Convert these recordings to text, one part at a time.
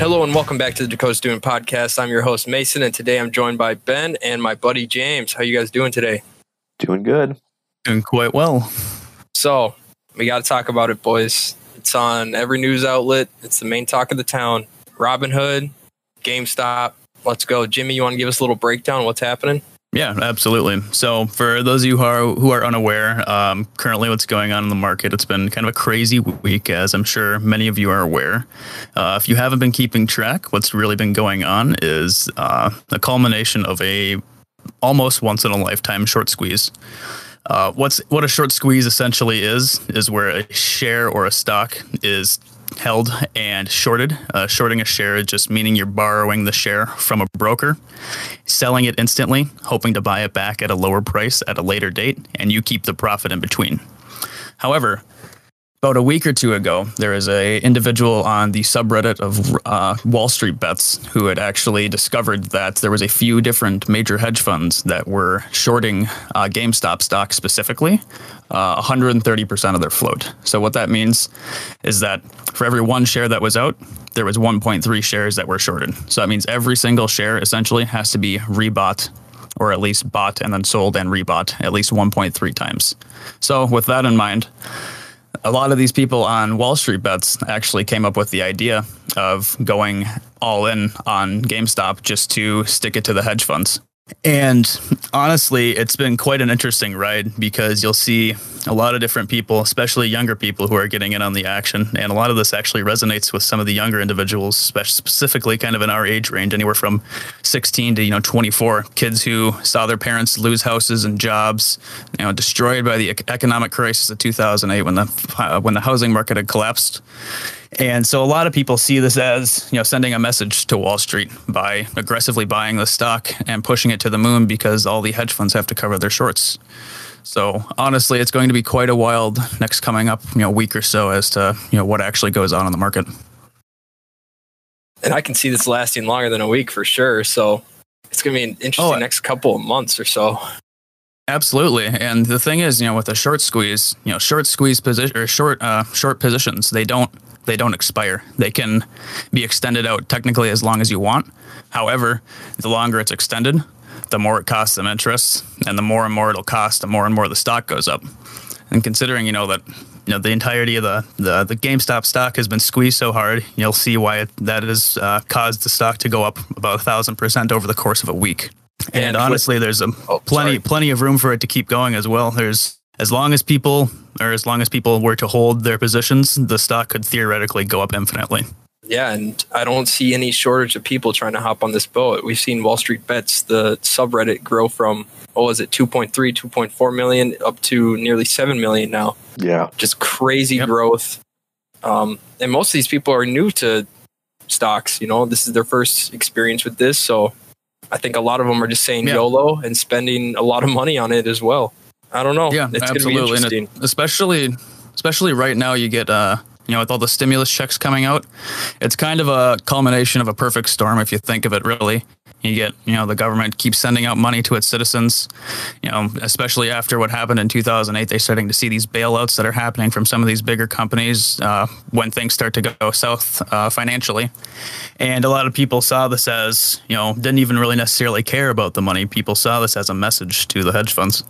Hello and welcome back to the Dakota Student Podcast. I'm your host Mason, and today I'm joined by Ben and my buddy James. How you guys doing today? Doing good. Doing quite well. So we got to talk about it, boys. It's on every news outlet. It's the main talk of the town. Robinhood, GameStop. Let's go, Jimmy. You want to give us a little breakdown? What's happening? Yeah, absolutely. So, for those of you who are who are unaware, um, currently what's going on in the market, it's been kind of a crazy week, as I'm sure many of you are aware. Uh, if you haven't been keeping track, what's really been going on is uh, a culmination of a almost once in a lifetime short squeeze. Uh, what's what a short squeeze essentially is is where a share or a stock is held and shorted. Uh, shorting a share is just meaning you're borrowing the share from a broker, selling it instantly, hoping to buy it back at a lower price at a later date, and you keep the profit in between. However, about a week or two ago, there was a individual on the subreddit of uh, Wall Street Bets who had actually discovered that there was a few different major hedge funds that were shorting uh, GameStop stock specifically, uh, 130% of their float. So what that means is that for every one share that was out, there was 1.3 shares that were shorted. So that means every single share essentially has to be rebought or at least bought and then sold and rebought at least 1.3 times. So with that in mind a lot of these people on Wall Street bets actually came up with the idea of going all in on GameStop just to stick it to the hedge funds. And honestly, it's been quite an interesting ride because you'll see a lot of different people, especially younger people, who are getting in on the action. And a lot of this actually resonates with some of the younger individuals, specifically kind of in our age range, anywhere from 16 to you know 24. Kids who saw their parents lose houses and jobs, you know, destroyed by the economic crisis of 2008 when the uh, when the housing market had collapsed. And so a lot of people see this as, you know, sending a message to Wall Street by aggressively buying the stock and pushing it to the moon because all the hedge funds have to cover their shorts. So honestly, it's going to be quite a wild next coming up, you know, week or so as to, you know, what actually goes on in the market. And I can see this lasting longer than a week for sure. So it's going to be an interesting oh, next couple of months or so. Absolutely, and the thing is, you know, with a short squeeze, you know, short squeeze position or short uh, short positions, they don't they don't expire. They can be extended out technically as long as you want. However, the longer it's extended, the more it costs them interest, and the more and more it'll cost, the more and more the stock goes up. And considering, you know, that you know the entirety of the the, the GameStop stock has been squeezed so hard, you'll see why it, that has uh, caused the stock to go up about a thousand percent over the course of a week. And, and honestly, there's a oh, plenty sorry. plenty of room for it to keep going as well. There's as long as people or as long as people were to hold their positions, the stock could theoretically go up infinitely. Yeah, and I don't see any shortage of people trying to hop on this boat. We've seen Wall Street Bets, the subreddit, grow from what was it, 2.3, 2.4 million up to nearly 7 million now. Yeah. Just crazy yep. growth. Um, and most of these people are new to stocks. You know, this is their first experience with this. So I think a lot of them are just saying yeah. YOLO and spending a lot of money on it as well. I don't know. Yeah, it's absolutely. It, especially, especially right now, you get uh, you know, with all the stimulus checks coming out, it's kind of a culmination of a perfect storm if you think of it. Really, you get, you know, the government keeps sending out money to its citizens. You know, especially after what happened in 2008, they're starting to see these bailouts that are happening from some of these bigger companies uh, when things start to go south uh, financially. And a lot of people saw this as, you know, didn't even really necessarily care about the money. People saw this as a message to the hedge funds.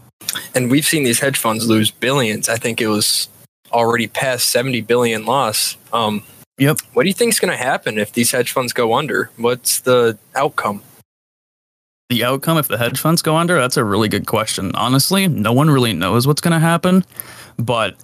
And we've seen these hedge funds lose billions. I think it was already past 70 billion loss. Um, yep. What do you think is going to happen if these hedge funds go under? What's the outcome? The outcome if the hedge funds go under? That's a really good question. Honestly, no one really knows what's going to happen. But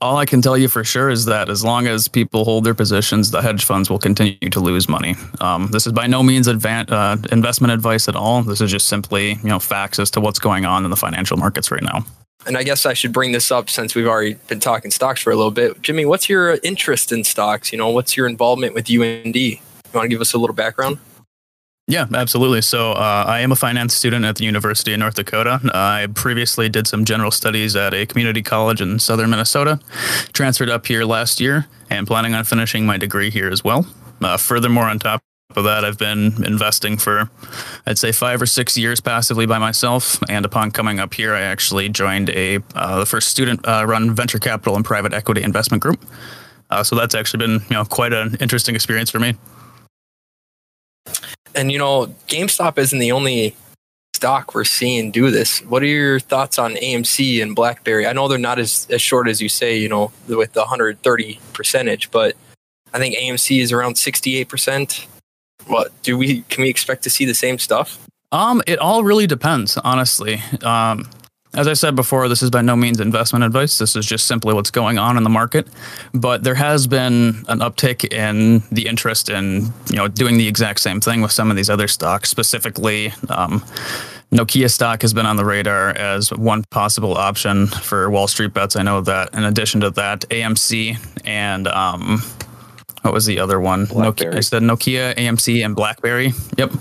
all I can tell you for sure is that as long as people hold their positions, the hedge funds will continue to lose money. Um, this is by no means advan- uh, investment advice at all. This is just simply, you know, facts as to what's going on in the financial markets right now. And I guess I should bring this up since we've already been talking stocks for a little bit. Jimmy, what's your interest in stocks? You know, what's your involvement with UND? You want to give us a little background? Yeah, absolutely. So uh, I am a finance student at the University of North Dakota. I previously did some general studies at a community college in southern Minnesota. Transferred up here last year and planning on finishing my degree here as well. Uh, furthermore, on top of that, I've been investing for, I'd say, five or six years passively by myself. And upon coming up here, I actually joined a uh, the first student-run uh, venture capital and private equity investment group. Uh, so that's actually been, you know, quite an interesting experience for me. And you know, GameStop isn't the only stock we're seeing do this. What are your thoughts on AMC and BlackBerry? I know they're not as, as short as you say, you know, with the 130 percentage, but I think AMC is around 68%. What do we can we expect to see the same stuff? Um, it all really depends, honestly. Um, as I said before, this is by no means investment advice. This is just simply what's going on in the market. But there has been an uptick in the interest in you know doing the exact same thing with some of these other stocks. Specifically, um, Nokia stock has been on the radar as one possible option for Wall Street bets. I know that. In addition to that, AMC and um, what was the other one? Nokia, I said Nokia, AMC, and BlackBerry. Yep.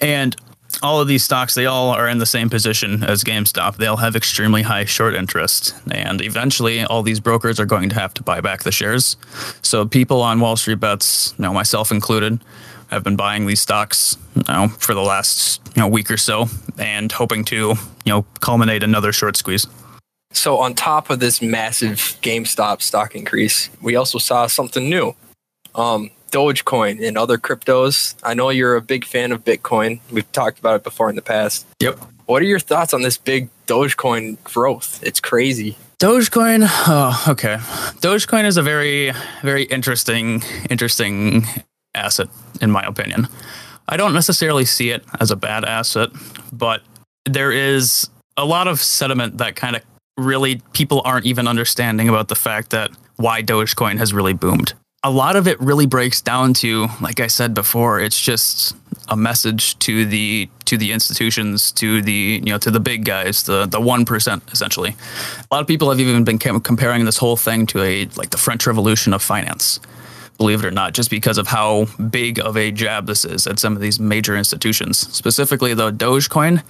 And all of these stocks, they all are in the same position as GameStop. They'll have extremely high short interest. And eventually, all these brokers are going to have to buy back the shares. So, people on Wall Street bets, you know, myself included, have been buying these stocks you know, for the last you know, week or so and hoping to you know, culminate another short squeeze. So, on top of this massive GameStop stock increase, we also saw something new. Um, Dogecoin and other cryptos. I know you're a big fan of Bitcoin. We've talked about it before in the past. Yep. What are your thoughts on this big Dogecoin growth? It's crazy. Dogecoin, oh, okay. Dogecoin is a very, very interesting, interesting asset, in my opinion. I don't necessarily see it as a bad asset, but there is a lot of sediment that kind of really people aren't even understanding about the fact that why Dogecoin has really boomed a lot of it really breaks down to, like I said before, it's just a message to the to the institutions, to the you know to the big guys, the the one percent essentially. A lot of people have even been comparing this whole thing to a like the French Revolution of finance. Believe it or not, just because of how big of a jab this is at some of these major institutions, specifically the Dogecoin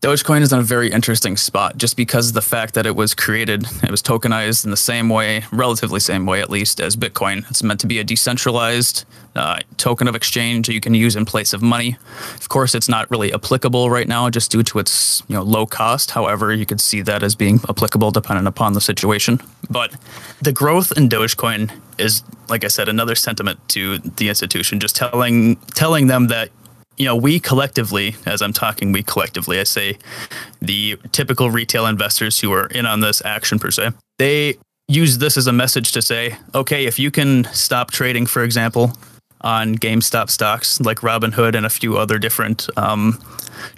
Dogecoin is in a very interesting spot just because of the fact that it was created, it was tokenized in the same way, relatively same way at least, as Bitcoin. It's meant to be a decentralized uh, token of exchange that you can use in place of money. Of course, it's not really applicable right now just due to its you know low cost. However, you could see that as being applicable depending upon the situation. But the growth in Dogecoin is, like I said, another sentiment to the institution, just telling telling them that you know, we collectively, as I'm talking, we collectively, I say the typical retail investors who are in on this action per se, they use this as a message to say, okay, if you can stop trading, for example, on GameStop stocks like Robinhood and a few other different um,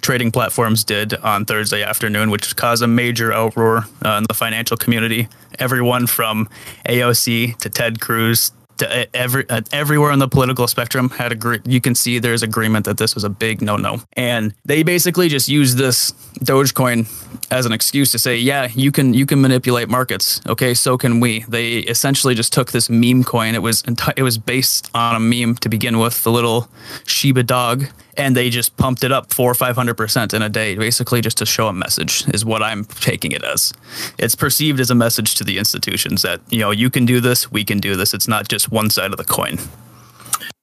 trading platforms did on Thursday afternoon, which caused a major outroar uh, in the financial community. Everyone from AOC to Ted Cruz to every uh, everywhere on the political spectrum had agree. You can see there's agreement that this was a big no no, and they basically just used this Dogecoin as an excuse to say, yeah, you can you can manipulate markets. Okay, so can we. They essentially just took this meme coin. It was enti- it was based on a meme to begin with, the little Shiba dog, and they just pumped it up four or five hundred percent in a day, basically just to show a message. Is what I'm taking it as. It's perceived as a message to the institutions that you know you can do this, we can do this. It's not just one side of the coin.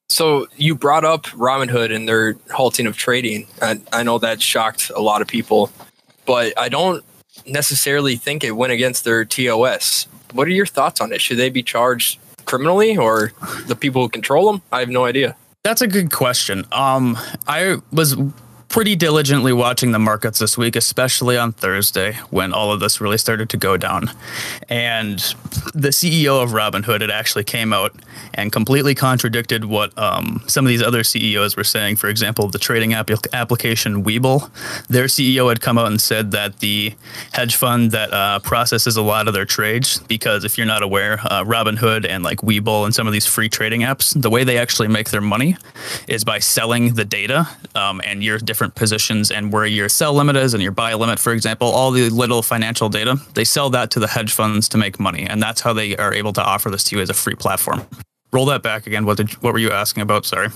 So you brought up Robinhood and their halting of trading. I, I know that shocked a lot of people, but I don't necessarily think it went against their TOS. What are your thoughts on it? Should they be charged criminally or the people who control them? I have no idea. That's a good question. Um, I was pretty diligently watching the markets this week, especially on Thursday when all of this really started to go down. And the CEO of Robinhood had actually came out and completely contradicted what um, some of these other CEOs were saying. For example, the trading app- application Webull, their CEO had come out and said that the hedge fund that uh, processes a lot of their trades, because if you're not aware, uh, Robinhood and like Webull and some of these free trading apps, the way they actually make their money is by selling the data um, and your different different positions and where your sell limit is and your buy limit, for example, all the little financial data, they sell that to the hedge funds to make money. And that's how they are able to offer this to you as a free platform. Roll that back again. What did what were you asking about? Sorry.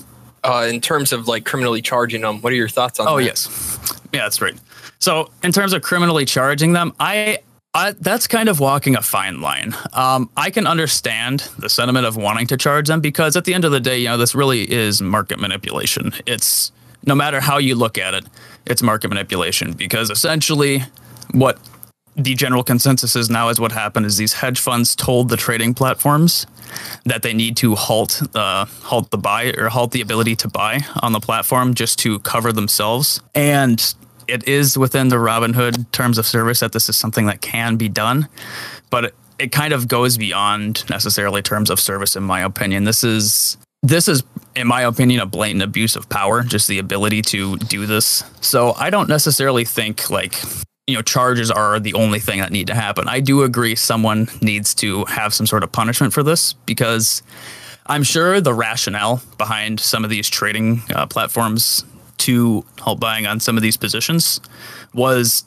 Uh, in terms of like criminally charging them, what are your thoughts on oh, that? yes. Yeah, that's right. So in terms of criminally charging them, I I, that's kind of walking a fine line. Um, I can understand the sentiment of wanting to charge them because at the end of the day, you know, this really is market manipulation. It's no matter how you look at it, it's market manipulation because essentially what the general consensus is now is what happened is these hedge funds told the trading platforms that they need to halt uh, halt the buy or halt the ability to buy on the platform just to cover themselves. And it is within the Robinhood terms of service that this is something that can be done, but it, it kind of goes beyond necessarily terms of service, in my opinion. This is this is, in my opinion, a blatant abuse of power, just the ability to do this. So I don't necessarily think like you know charges are the only thing that need to happen. I do agree someone needs to have some sort of punishment for this because I'm sure the rationale behind some of these trading uh, platforms to help buying on some of these positions was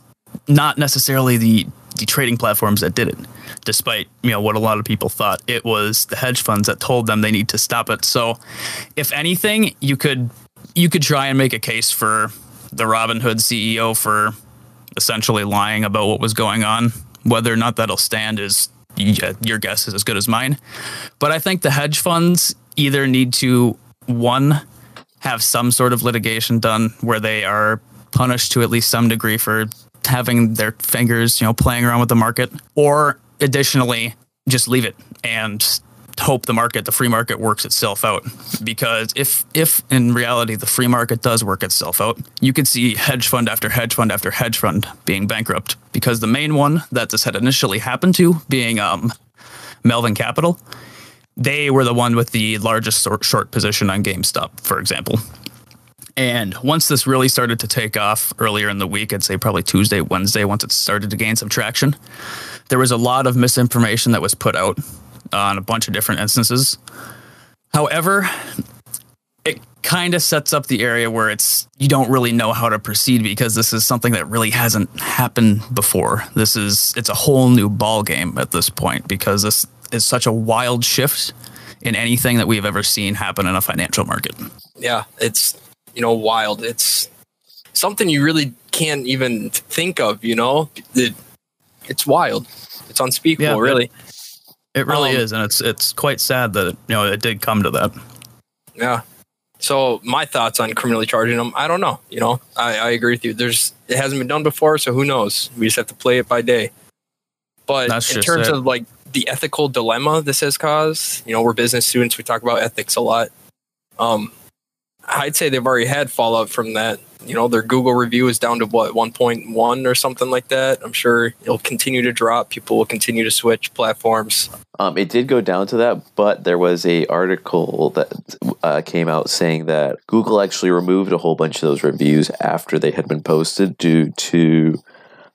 not necessarily the the trading platforms that did it despite you know what a lot of people thought it was the hedge funds that told them they need to stop it so if anything you could you could try and make a case for the Robinhood CEO for essentially lying about what was going on. Whether or not that'll stand is your guess is as good as mine. But I think the hedge funds either need to one have some sort of litigation done where they are punished to at least some degree for having their fingers, you know, playing around with the market, or additionally just leave it and hope the market, the free market works itself out. Because if if in reality the free market does work itself out, you could see hedge fund after hedge fund after hedge fund being bankrupt. Because the main one that this had initially happened to, being um, Melvin Capital, they were the one with the largest short position on GameStop, for example. And once this really started to take off earlier in the week, I'd say probably Tuesday, Wednesday, once it started to gain some traction, there was a lot of misinformation that was put out on a bunch of different instances. However, it kind of sets up the area where it's you don't really know how to proceed because this is something that really hasn't happened before. This is it's a whole new ball game at this point because this is such a wild shift in anything that we've ever seen happen in a financial market. Yeah, it's you know wild. It's something you really can't even think of. You know, it, it's wild. It's unspeakable, yeah, really. It really um, is, and it's it's quite sad that you know it did come to that. Yeah. So my thoughts on criminally charging them, I don't know. You know, I, I agree with you. There's it hasn't been done before, so who knows? We just have to play it by day. But That's in terms it. of like the ethical dilemma this has caused, you know, we're business students. We talk about ethics a lot. Um, I'd say they've already had fallout from that you know their Google review is down to what 1.1 or something like that. I'm sure it'll continue to drop. People will continue to switch platforms. Um, it did go down to that, but there was a article that uh, came out saying that Google actually removed a whole bunch of those reviews after they had been posted due to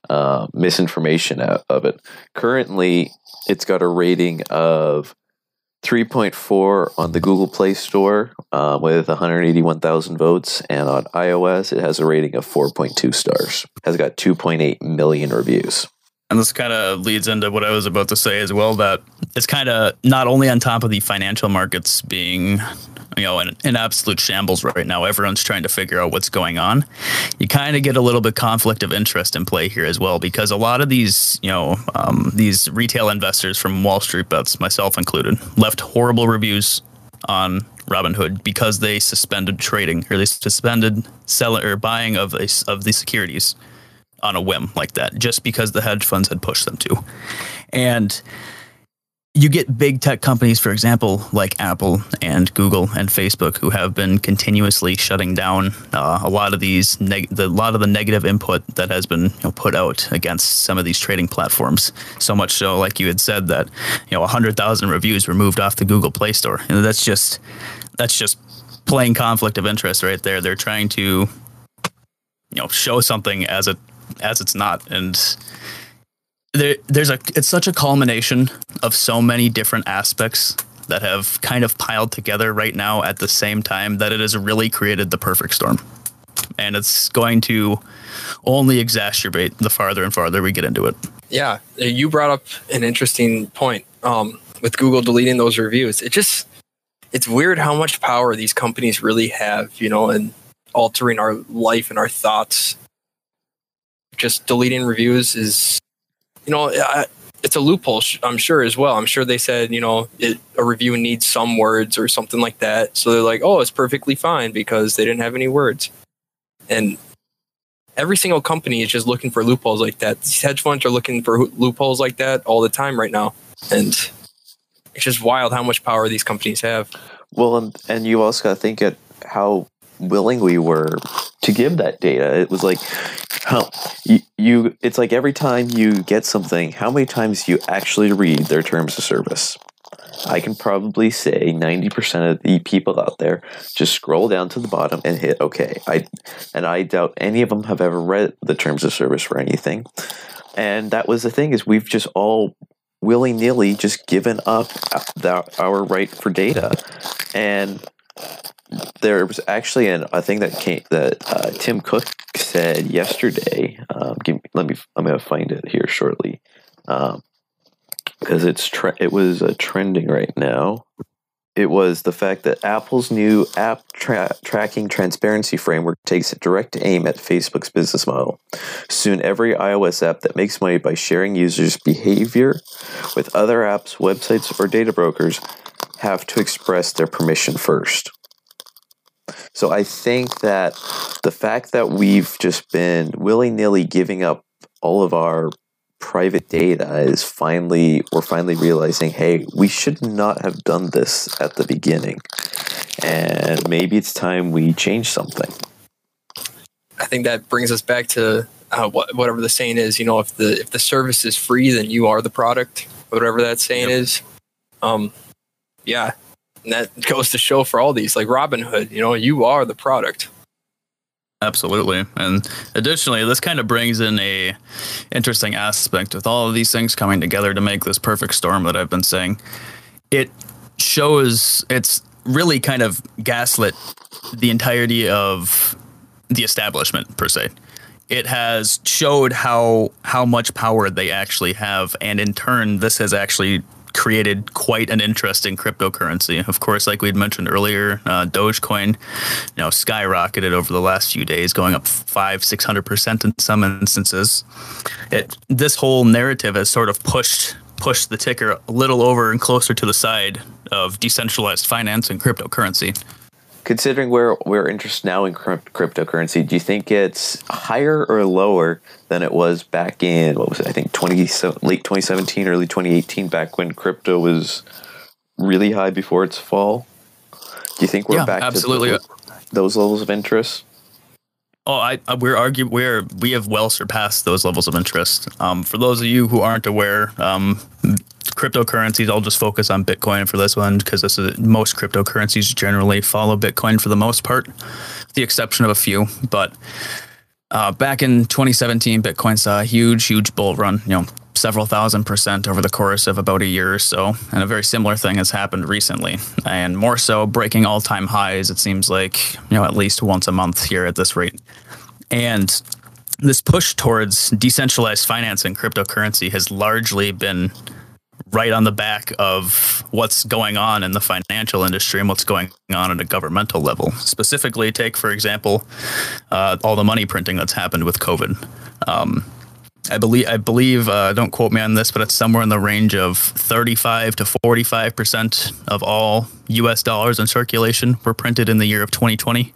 uh, misinformation of it. Currently, it's got a rating of 3.4 on the Google Play Store uh, with 181,000 votes, and on iOS it has a rating of 4.2 stars. Has got 2.8 million reviews. And this kind of leads into what I was about to say as well that it's kind of not only on top of the financial markets being you know, in, in absolute shambles right now. Everyone's trying to figure out what's going on. You kind of get a little bit conflict of interest in play here as well, because a lot of these, you know, um, these retail investors from Wall Street bets, myself included, left horrible reviews on Robinhood because they suspended trading or they suspended selling or buying of a, of the securities on a whim like that, just because the hedge funds had pushed them to, and you get big tech companies, for example, like Apple and Google and Facebook, who have been continuously shutting down uh, a lot of these, neg- the, a lot of the negative input that has been you know, put out against some of these trading platforms. So much so, like you had said, that you know, hundred thousand reviews were moved off the Google Play Store. And that's just that's just plain conflict of interest right there. They're trying to you know show something as it as it's not, and there, there's a it's such a culmination of so many different aspects that have kind of piled together right now at the same time that it has really created the perfect storm. And it's going to only exacerbate the farther and farther we get into it. Yeah you brought up an interesting point um, with google deleting those reviews. It just it's weird how much power these companies really have you know and altering our life and our thoughts. Just deleting reviews is you know, I, it's a loophole, I'm sure as well. I'm sure they said, you know, it, a review needs some words or something like that. So they're like, oh, it's perfectly fine because they didn't have any words. And every single company is just looking for loopholes like that. These hedge funds are looking for loopholes like that all the time right now, and it's just wild how much power these companies have. Well, and, and you also got to think at how willing we were to give that data. It was like, how you, you, it's like every time you get something, how many times you actually read their terms of service? I can probably say 90% of the people out there just scroll down to the bottom and hit OK. I, and I doubt any of them have ever read the terms of service for anything. And that was the thing is we've just all willy nilly just given up uh, the, our right for data. And there was actually an, a thing that came that uh, Tim Cook said yesterday. Um, give, let me. I'm to find it here shortly. Um, because it's tre- it was uh, trending right now. It was the fact that Apple's new app tra- tracking transparency framework takes a direct aim at Facebook's business model. Soon, every iOS app that makes money by sharing users' behavior with other apps, websites, or data brokers have to express their permission first. So I think that the fact that we've just been willy nilly giving up all of our private data is finally we're finally realizing hey we should not have done this at the beginning. And maybe it's time we change something. I think that brings us back to uh, what, whatever the saying is you know if the if the service is free then you are the product whatever that saying yep. is. Um yeah and that goes to show for all these like robinhood you know you are the product Absolutely. And additionally, this kind of brings in a interesting aspect with all of these things coming together to make this perfect storm that I've been saying. It shows it's really kind of gaslit the entirety of the establishment per se. It has showed how how much power they actually have and in turn this has actually created quite an interesting cryptocurrency. Of course, like we'd mentioned earlier, uh, Dogecoin, you know, skyrocketed over the last few days, going up five, six hundred percent in some instances. It this whole narrative has sort of pushed pushed the ticker a little over and closer to the side of decentralized finance and cryptocurrency. Considering where we're interested now in cryptocurrency, do you think it's higher or lower than it was back in what was it? I think twenty late twenty seventeen, early twenty eighteen, back when crypto was really high before its fall. Do you think we're yeah, back absolutely. to those levels of interest? Oh, I, we're argue we're we have well surpassed those levels of interest. Um, for those of you who aren't aware, um, cryptocurrencies. I'll just focus on Bitcoin for this one because this is most cryptocurrencies generally follow Bitcoin for the most part, with the exception of a few. But uh, back in 2017, Bitcoin saw a huge, huge bull run. You know, several thousand percent over the course of about a year or so. And a very similar thing has happened recently, and more so, breaking all-time highs. It seems like you know at least once a month here at this rate. And this push towards decentralized finance and cryptocurrency has largely been right on the back of what's going on in the financial industry and what's going on at a governmental level. Specifically, take, for example, uh, all the money printing that's happened with COVID. Um, I believe, I believe, uh, don't quote me on this, but it's somewhere in the range of 35 to 45 percent of all U.S. dollars in circulation were printed in the year of 2020.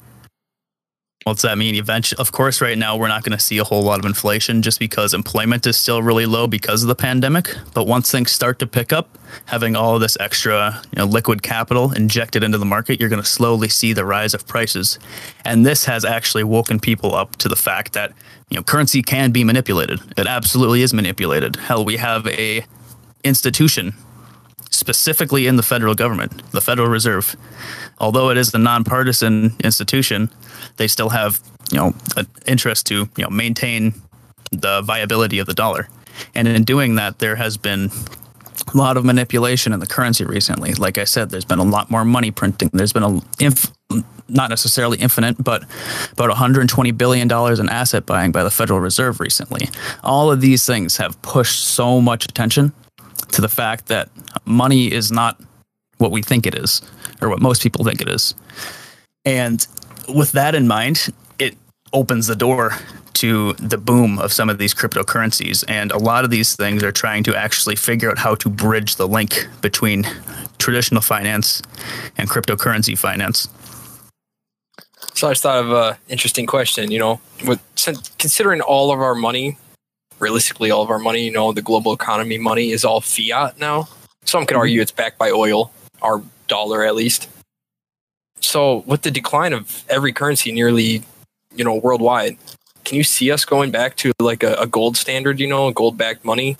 What's that mean? Eventually, of course, right now we're not going to see a whole lot of inflation just because employment is still really low because of the pandemic. But once things start to pick up, having all of this extra you know, liquid capital injected into the market, you're going to slowly see the rise of prices. And this has actually woken people up to the fact that you know currency can be manipulated. It absolutely is manipulated. Hell, we have a institution specifically in the federal government, the Federal Reserve. Although it is a nonpartisan institution, they still have you know an interest to you know maintain the viability of the dollar. And in doing that, there has been a lot of manipulation in the currency recently. Like I said, there's been a lot more money printing. There's been a inf- not necessarily infinite, but about 120 billion dollars in asset buying by the Federal Reserve recently. All of these things have pushed so much attention to the fact that money is not what we think it is, or what most people think it is. And with that in mind, it opens the door to the boom of some of these cryptocurrencies. And a lot of these things are trying to actually figure out how to bridge the link between traditional finance and cryptocurrency finance. So I just thought of an interesting question. You know, with considering all of our money, realistically, all of our money, you know, the global economy money is all fiat now. Some could mm-hmm. argue it's backed by oil, our dollar at least. So with the decline of every currency nearly, you know, worldwide, can you see us going back to like a, a gold standard? You know, gold backed money.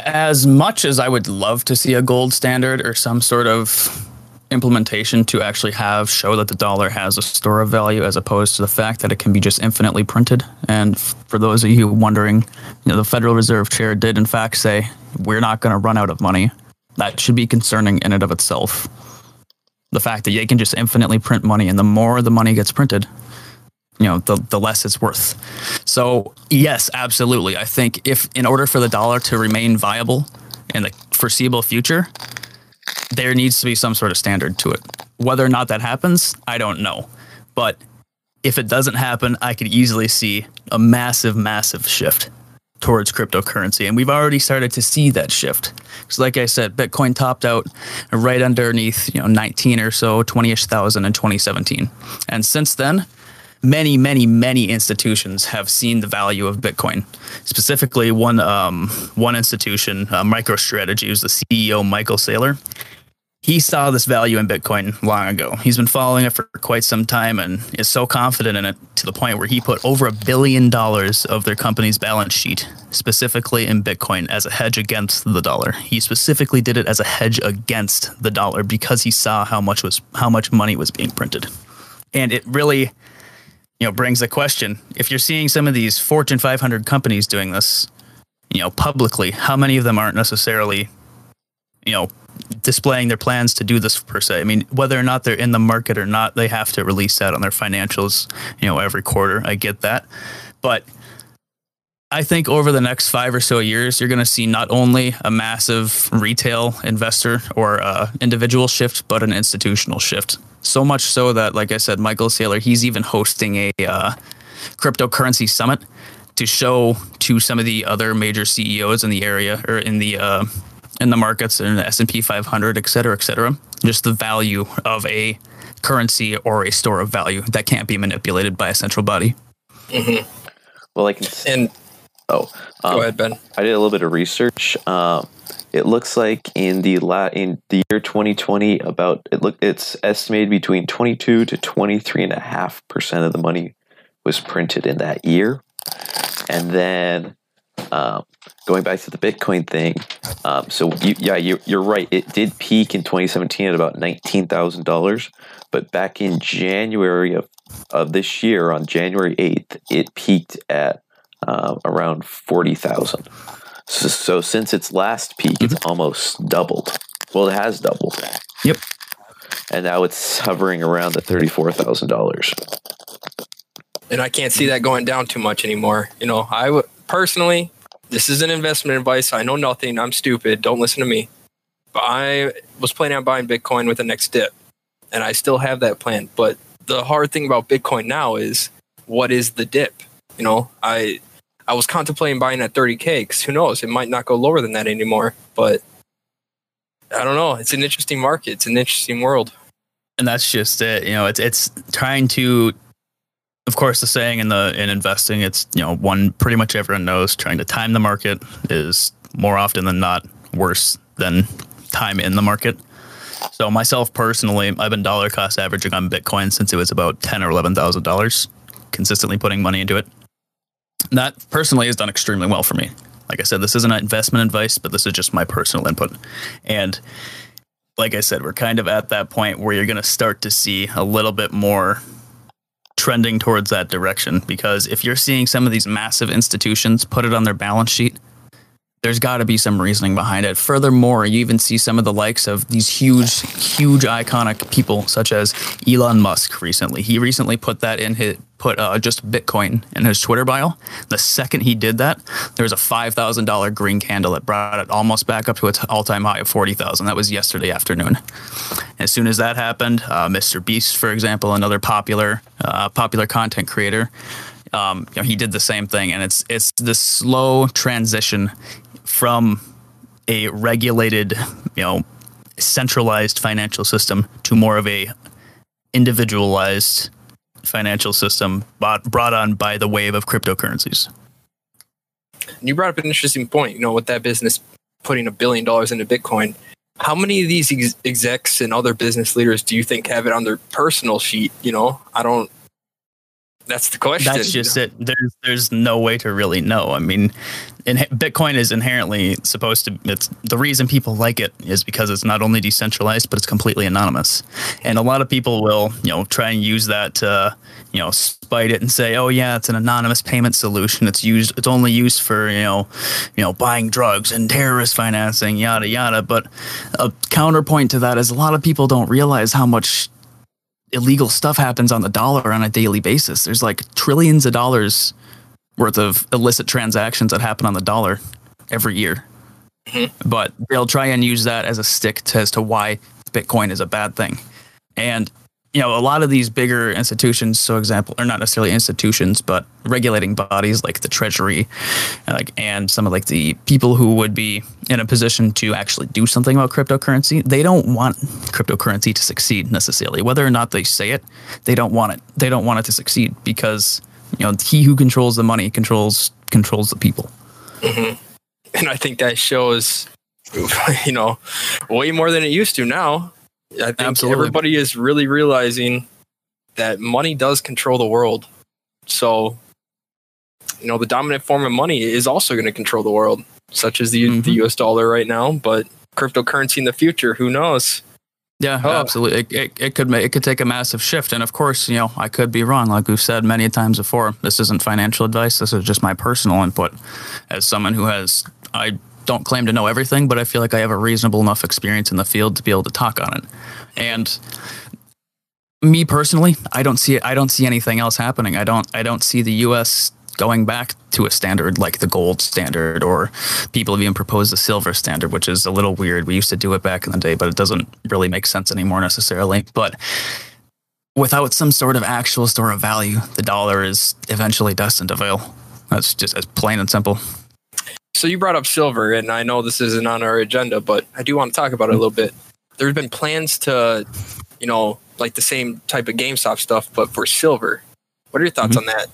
As much as I would love to see a gold standard or some sort of implementation to actually have show that the dollar has a store of value as opposed to the fact that it can be just infinitely printed. And for those of you wondering, you know, the Federal Reserve Chair did in fact say we're not going to run out of money. That should be concerning in and of itself. The fact that they can just infinitely print money, and the more the money gets printed, you know, the, the less it's worth. So, yes, absolutely. I think if in order for the dollar to remain viable in the foreseeable future, there needs to be some sort of standard to it. Whether or not that happens, I don't know. But if it doesn't happen, I could easily see a massive, massive shift towards cryptocurrency. And we've already started to see that shift. Because, like I said, Bitcoin topped out right underneath, you know, 19 or so, 20 ish thousand in 2017. And since then, many, many, many institutions have seen the value of Bitcoin. Specifically, one um, one institution, uh, MicroStrategy, was the CEO Michael Saylor he saw this value in Bitcoin long ago. He's been following it for quite some time and is so confident in it to the point where he put over a billion dollars of their company's balance sheet specifically in Bitcoin as a hedge against the dollar. He specifically did it as a hedge against the dollar because he saw how much was how much money was being printed. And it really you know brings the question, if you're seeing some of these Fortune 500 companies doing this, you know, publicly, how many of them aren't necessarily you know displaying their plans to do this per se. I mean, whether or not they're in the market or not, they have to release that on their financials, you know, every quarter. I get that. But I think over the next five or so years, you're going to see not only a massive retail investor or uh, individual shift, but an institutional shift. So much so that, like I said, Michael Saylor, he's even hosting a uh, cryptocurrency summit to show to some of the other major CEOs in the area or in the uh, in the markets and the S&P 500, et cetera, et cetera. Just the value of a currency or a store of value that can't be manipulated by a central body. Mm-hmm. Well, I can. And oh, um, go ahead, Ben. I did a little bit of research. Um, it looks like in the la- in the year 2020, about it look it's estimated between 22 to 23 and a half percent of the money was printed in that year, and then um, going back to the Bitcoin thing, um, so you, yeah, you, you're right. It did peak in 2017 at about nineteen thousand dollars, but back in January of of this year, on January 8th, it peaked at uh, around forty thousand. So, so, since its last peak, it's mm-hmm. almost doubled. Well, it has doubled. Yep. And now it's hovering around the thirty-four thousand dollars. And I can't see that going down too much anymore. You know, I would personally, this is an investment advice. I know nothing. I'm stupid. Don't listen to me. But I was planning on buying Bitcoin with the next dip, and I still have that plan. But the hard thing about Bitcoin now is what is the dip? You know, I I was contemplating buying at 30k because who knows, it might not go lower than that anymore. But I don't know. It's an interesting market. It's an interesting world. And that's just it. You know, it's it's trying to of course, the saying in the in investing, it's you know one pretty much everyone knows. Trying to time the market is more often than not worse than time in the market. So myself personally, I've been dollar cost averaging on Bitcoin since it was about ten or eleven thousand dollars, consistently putting money into it. And that personally has done extremely well for me. Like I said, this isn't investment advice, but this is just my personal input. And like I said, we're kind of at that point where you're going to start to see a little bit more trending towards that direction because if you're seeing some of these massive institutions put it on their balance sheet, there's got to be some reasoning behind it. Furthermore, you even see some of the likes of these huge, huge iconic people such as Elon Musk recently. He recently put that in his put uh, just Bitcoin in his Twitter bio. The second he did that, there was a five thousand dollar green candle that brought it almost back up to its all time high of forty thousand. That was yesterday afternoon. As soon as that happened, uh, Mr. Beast, for example, another popular uh, popular content creator. Um, you know, he did the same thing, and it's it's this slow transition from a regulated, you know, centralized financial system to more of a individualized financial system bought, brought on by the wave of cryptocurrencies. You brought up an interesting point. You know, with that business putting a billion dollars into Bitcoin, how many of these ex- execs and other business leaders do you think have it on their personal sheet? You know, I don't. That's the question. That's just it. There's there's no way to really know. I mean, in, Bitcoin is inherently supposed to. It's the reason people like it is because it's not only decentralized but it's completely anonymous. And a lot of people will you know try and use that to you know spite it and say, oh yeah, it's an anonymous payment solution. It's used. It's only used for you know you know buying drugs and terrorist financing, yada yada. But a counterpoint to that is a lot of people don't realize how much illegal stuff happens on the dollar on a daily basis. There's like trillions of dollars worth of illicit transactions that happen on the dollar every year. Mm-hmm. But they'll try and use that as a stick to, as to why Bitcoin is a bad thing. And you know, a lot of these bigger institutions, so example, or not necessarily institutions, but regulating bodies like the Treasury, like, and some of like the people who would be in a position to actually do something about cryptocurrency, they don't want cryptocurrency to succeed necessarily. Whether or not they say it, they don't want it. They don't want it to succeed because you know he who controls the money controls controls the people. Mm-hmm. And I think that shows, you know, way more than it used to now. I think Absolutely. everybody is really realizing that money does control the world. So, you know, the dominant form of money is also going to control the world, such as the, mm-hmm. the US dollar right now, but cryptocurrency in the future, who knows? Yeah, oh. absolutely. It, it, it, could it could take a massive shift, and of course, you know, I could be wrong. Like we've said many times before, this isn't financial advice. This is just my personal input as someone who has I don't claim to know everything, but I feel like I have a reasonable enough experience in the field to be able to talk on it. And me personally, I don't see. I don't see anything else happening. I don't. I don't see the U.S. going back to a standard like the gold standard, or people have even proposed the silver standard, which is a little weird. We used to do it back in the day, but it doesn't really make sense anymore necessarily. But without some sort of actual store of value, the dollar is eventually destined to fail. That's just as plain and simple. So you brought up silver, and I know this isn't on our agenda, but I do want to talk about it a little bit. There's been plans to, you know, like the same type of GameStop stuff, but for silver. What are your thoughts mm-hmm. on that?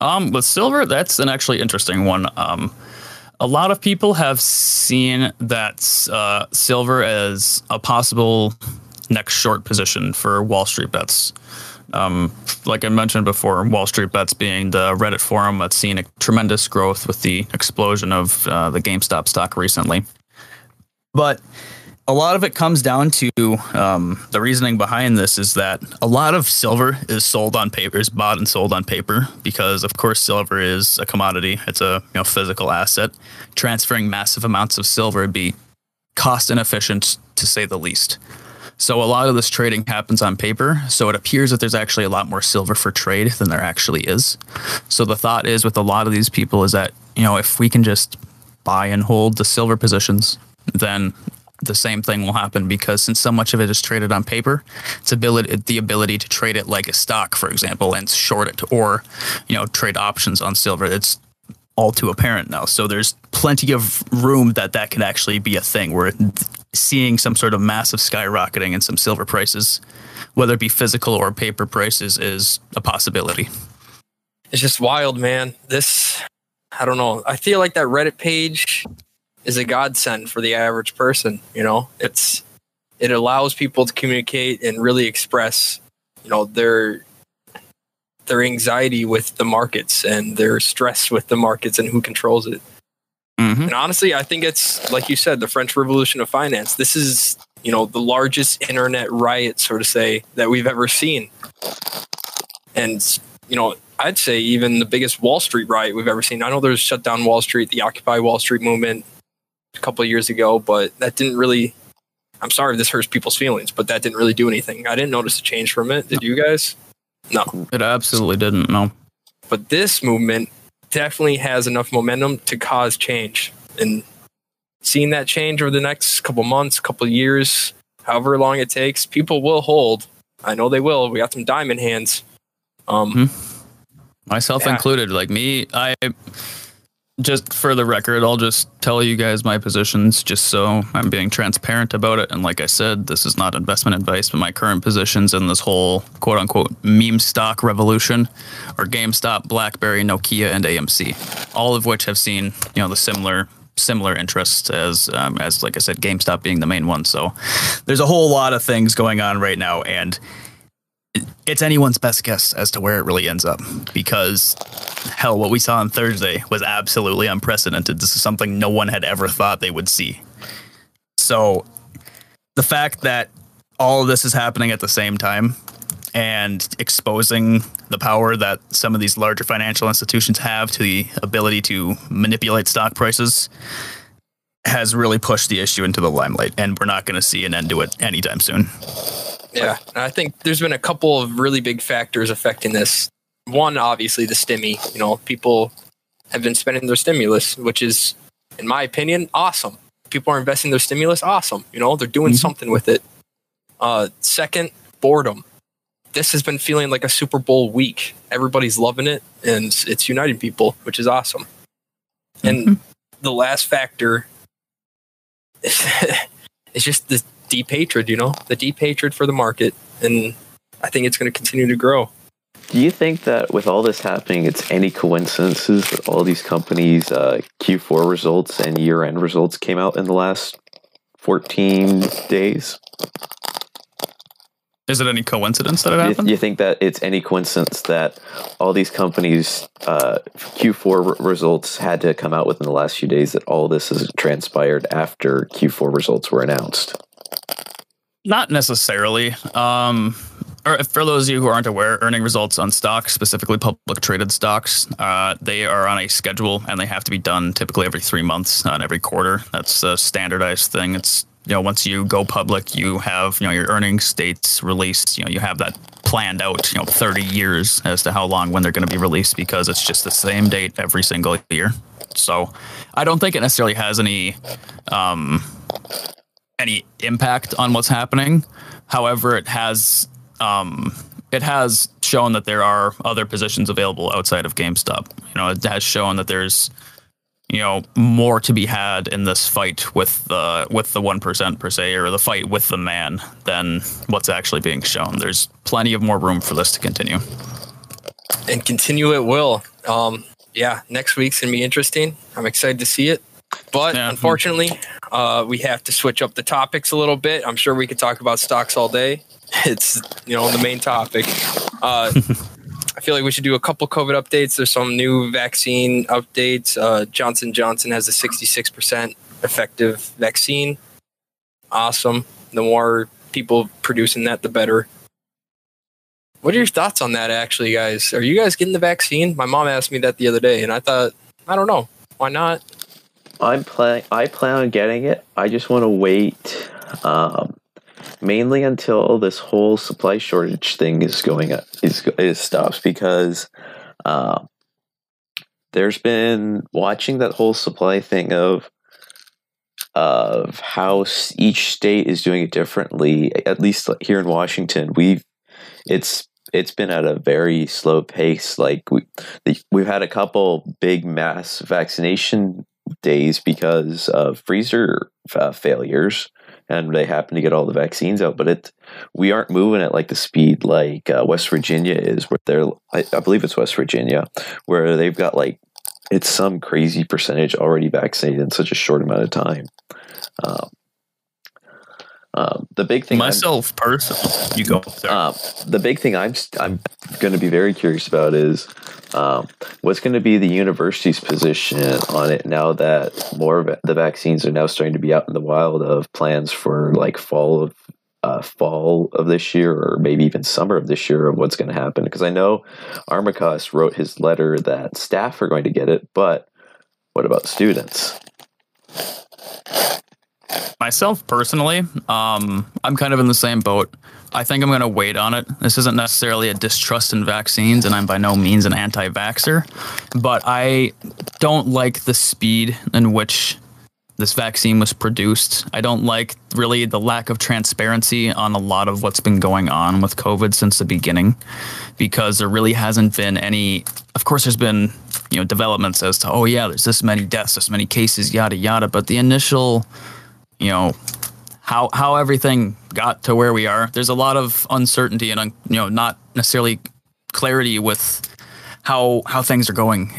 Um, with silver, that's an actually interesting one. Um, a lot of people have seen that uh, silver as a possible next short position for Wall Street bets. Um, like I mentioned before, Wall Street Bets being the Reddit forum that's seen a tremendous growth with the explosion of uh, the GameStop stock recently. But a lot of it comes down to um, the reasoning behind this is that a lot of silver is sold on paper, is bought and sold on paper because, of course, silver is a commodity. It's a you know physical asset. Transferring massive amounts of silver would be cost inefficient to say the least. So a lot of this trading happens on paper. So it appears that there's actually a lot more silver for trade than there actually is. So the thought is with a lot of these people is that, you know, if we can just buy and hold the silver positions, then the same thing will happen because since so much of it is traded on paper, it's ability the ability to trade it like a stock, for example, and short it or, you know, trade options on silver. It's all too apparent now. So there's plenty of room that that can actually be a thing where seeing some sort of massive skyrocketing in some silver prices, whether it be physical or paper prices, is a possibility. It's just wild, man. This, I don't know. I feel like that Reddit page is a godsend for the average person. You know, it's it allows people to communicate and really express, you know, their their anxiety with the markets and their stress with the markets and who controls it. Mm-hmm. And honestly, I think it's like you said, the French Revolution of Finance. This is, you know, the largest internet riot, so to say, that we've ever seen. And, you know, I'd say even the biggest Wall Street riot we've ever seen. I know there's shut down Wall Street, the Occupy Wall Street movement a couple of years ago, but that didn't really I'm sorry if this hurts people's feelings, but that didn't really do anything. I didn't notice a change from it. Did you guys? No. It absolutely didn't, no. But this movement definitely has enough momentum to cause change. And seeing that change over the next couple months, couple years, however long it takes, people will hold. I know they will. We got some diamond hands. Um, mm-hmm. Myself yeah. included. Like me, I just for the record, I'll just tell you guys my positions just so I'm being transparent about it. And like I said, this is not investment advice, but my current positions in this whole quote unquote meme stock revolution are GameStop, BlackBerry, Nokia, and AMC, all of which have seen, you know, the similar similar interests as um, as like I said, GameStop being the main one. So there's a whole lot of things going on right now, and it's anyone's best guess as to where it really ends up because hell what we saw on thursday was absolutely unprecedented. This is something no one had ever thought they would see. So the fact that all of this is happening at the same time and exposing the power that some of these larger financial institutions have to the ability to manipulate stock prices has really pushed the issue into the limelight and we're not going to see an end to it anytime soon yeah, I think there's been a couple of really big factors affecting this. One, obviously, the stimmy. You know, people have been spending their stimulus, which is, in my opinion, awesome. People are investing their stimulus, awesome. You know, they're doing mm-hmm. something with it. Uh, second, boredom. This has been feeling like a Super Bowl week. Everybody's loving it, and it's uniting people, which is awesome. And mm-hmm. the last factor is just the deep hatred, you know, the deep hatred for the market. And I think it's going to continue to grow. Do you think that with all this happening, it's any coincidences that all these companies' uh, Q4 results and year end results came out in the last 14 days? Is it any coincidence that it happened? Do you think that it's any coincidence that all these companies' uh, Q4 results had to come out within the last few days, that all this has transpired after Q4 results were announced? Not necessarily. Um, for those of you who aren't aware, earning results on stocks, specifically public traded stocks, uh, they are on a schedule and they have to be done typically every three months, not every quarter. That's a standardized thing. It's you know once you go public, you have you know your earnings dates released. You know you have that planned out. You know 30 years as to how long when they're going to be released because it's just the same date every single year. So I don't think it necessarily has any. Um, any impact on what's happening. However, it has um, it has shown that there are other positions available outside of GameStop. You know, it has shown that there's you know more to be had in this fight with the with the one percent per se, or the fight with the man than what's actually being shown. There's plenty of more room for this to continue. And continue it will. Um, yeah, next week's gonna be interesting. I'm excited to see it. But yeah. unfortunately, uh, we have to switch up the topics a little bit. I'm sure we could talk about stocks all day. It's you know the main topic. Uh, I feel like we should do a couple COVID updates. There's some new vaccine updates. Uh, Johnson Johnson has a 66% effective vaccine. Awesome. The more people producing that, the better. What are your thoughts on that, actually, guys? Are you guys getting the vaccine? My mom asked me that the other day, and I thought, I don't know. Why not? I'm plan. I plan on getting it. I just want to wait, um, mainly until this whole supply shortage thing is going up, is is stops because uh, there's been watching that whole supply thing of of how each state is doing it differently. At least here in Washington, we've it's it's been at a very slow pace. Like we we've had a couple big mass vaccination days because of freezer uh, failures and they happen to get all the vaccines out but it we aren't moving at like the speed like uh, west virginia is where they're I, I, believe it's west virginia where they've got like it's some crazy percentage already vaccinated in such a short amount of time. Um, um, the big thing myself I'm, personally you go um, the big thing i'm i'm going to be very curious about is um, what's going to be the university's position on it now that more of the vaccines are now starting to be out in the wild of plans for like fall of uh, fall of this year or maybe even summer of this year of what's going to happen? Because I know Armacost wrote his letter that staff are going to get it, but what about students? Myself personally, um, I'm kind of in the same boat. I think I'm going to wait on it. This isn't necessarily a distrust in vaccines, and I'm by no means an anti vaxxer, but I don't like the speed in which this vaccine was produced. I don't like really the lack of transparency on a lot of what's been going on with COVID since the beginning because there really hasn't been any. Of course, there's been you know developments as to oh yeah, there's this many deaths, this many cases, yada yada. But the initial, you know, how how everything got to where we are, there's a lot of uncertainty and you know not necessarily clarity with how how things are going.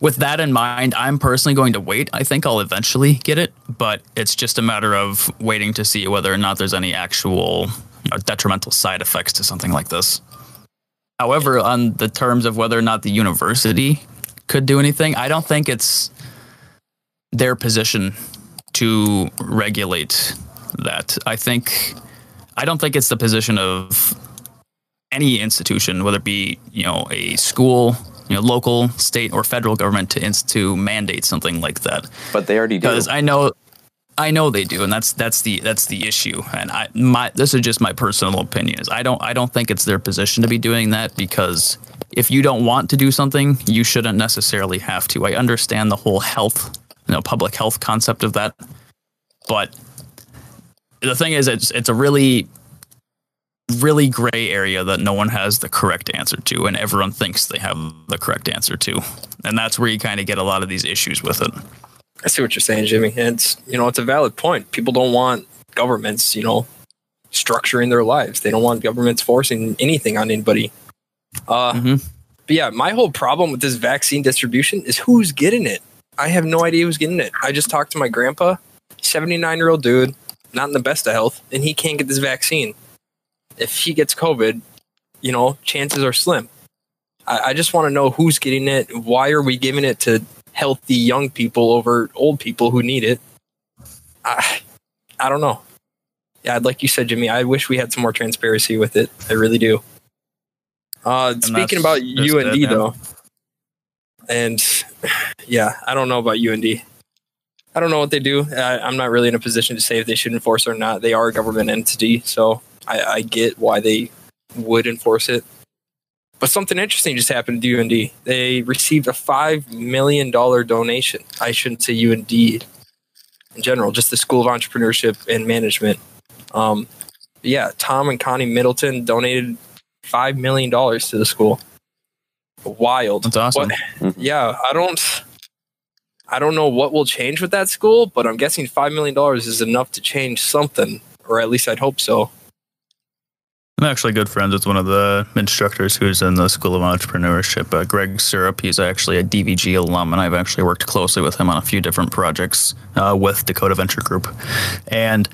With that in mind, I'm personally going to wait. I think I'll eventually get it, but it's just a matter of waiting to see whether or not there's any actual you know, detrimental side effects to something like this. However, on the terms of whether or not the university could do anything, I don't think it's their position to regulate that. I think I don't think it's the position of any institution, whether it be you know a school, you know, local, state, or federal government to to mandate something like that. But they already do. Because I know, I know they do, and that's that's the that's the issue. And I my this is just my personal opinion. Is I don't I don't think it's their position to be doing that because if you don't want to do something, you shouldn't necessarily have to. I understand the whole health, you know, public health concept of that, but the thing is, it's it's a really really gray area that no one has the correct answer to and everyone thinks they have the correct answer to. And that's where you kind of get a lot of these issues with it. I see what you're saying jimmy. It's you know it's a valid point. People don't want governments you know structuring their lives. They don't want governments forcing anything on anybody. Uh mm-hmm. but yeah my whole problem with this vaccine distribution is who's getting it i have no idea who's getting it i just talked to my grandpa 79 year old dude not in the best of health and he can't get this vaccine if he gets COVID, you know, chances are slim. I, I just want to know who's getting it. Why are we giving it to healthy young people over old people who need it? I, I don't know. Yeah, like you said, Jimmy, I wish we had some more transparency with it. I really do. Uh, speaking about UND it, though, and yeah, I don't know about UND. I don't know what they do. I, I'm not really in a position to say if they should enforce or not. They are a government entity, so I, I get why they would enforce it. But something interesting just happened to UND. They received a $5 million donation. I shouldn't say UND in general, just the School of Entrepreneurship and Management. Um, yeah, Tom and Connie Middleton donated $5 million to the school. Wild. That's awesome. But, yeah, I don't. I don't know what will change with that school, but I'm guessing $5 million is enough to change something, or at least I'd hope so. I'm actually good friends with one of the instructors who's in the School of Entrepreneurship, uh, Greg Syrup. He's actually a DVG alum, and I've actually worked closely with him on a few different projects uh, with Dakota Venture Group. And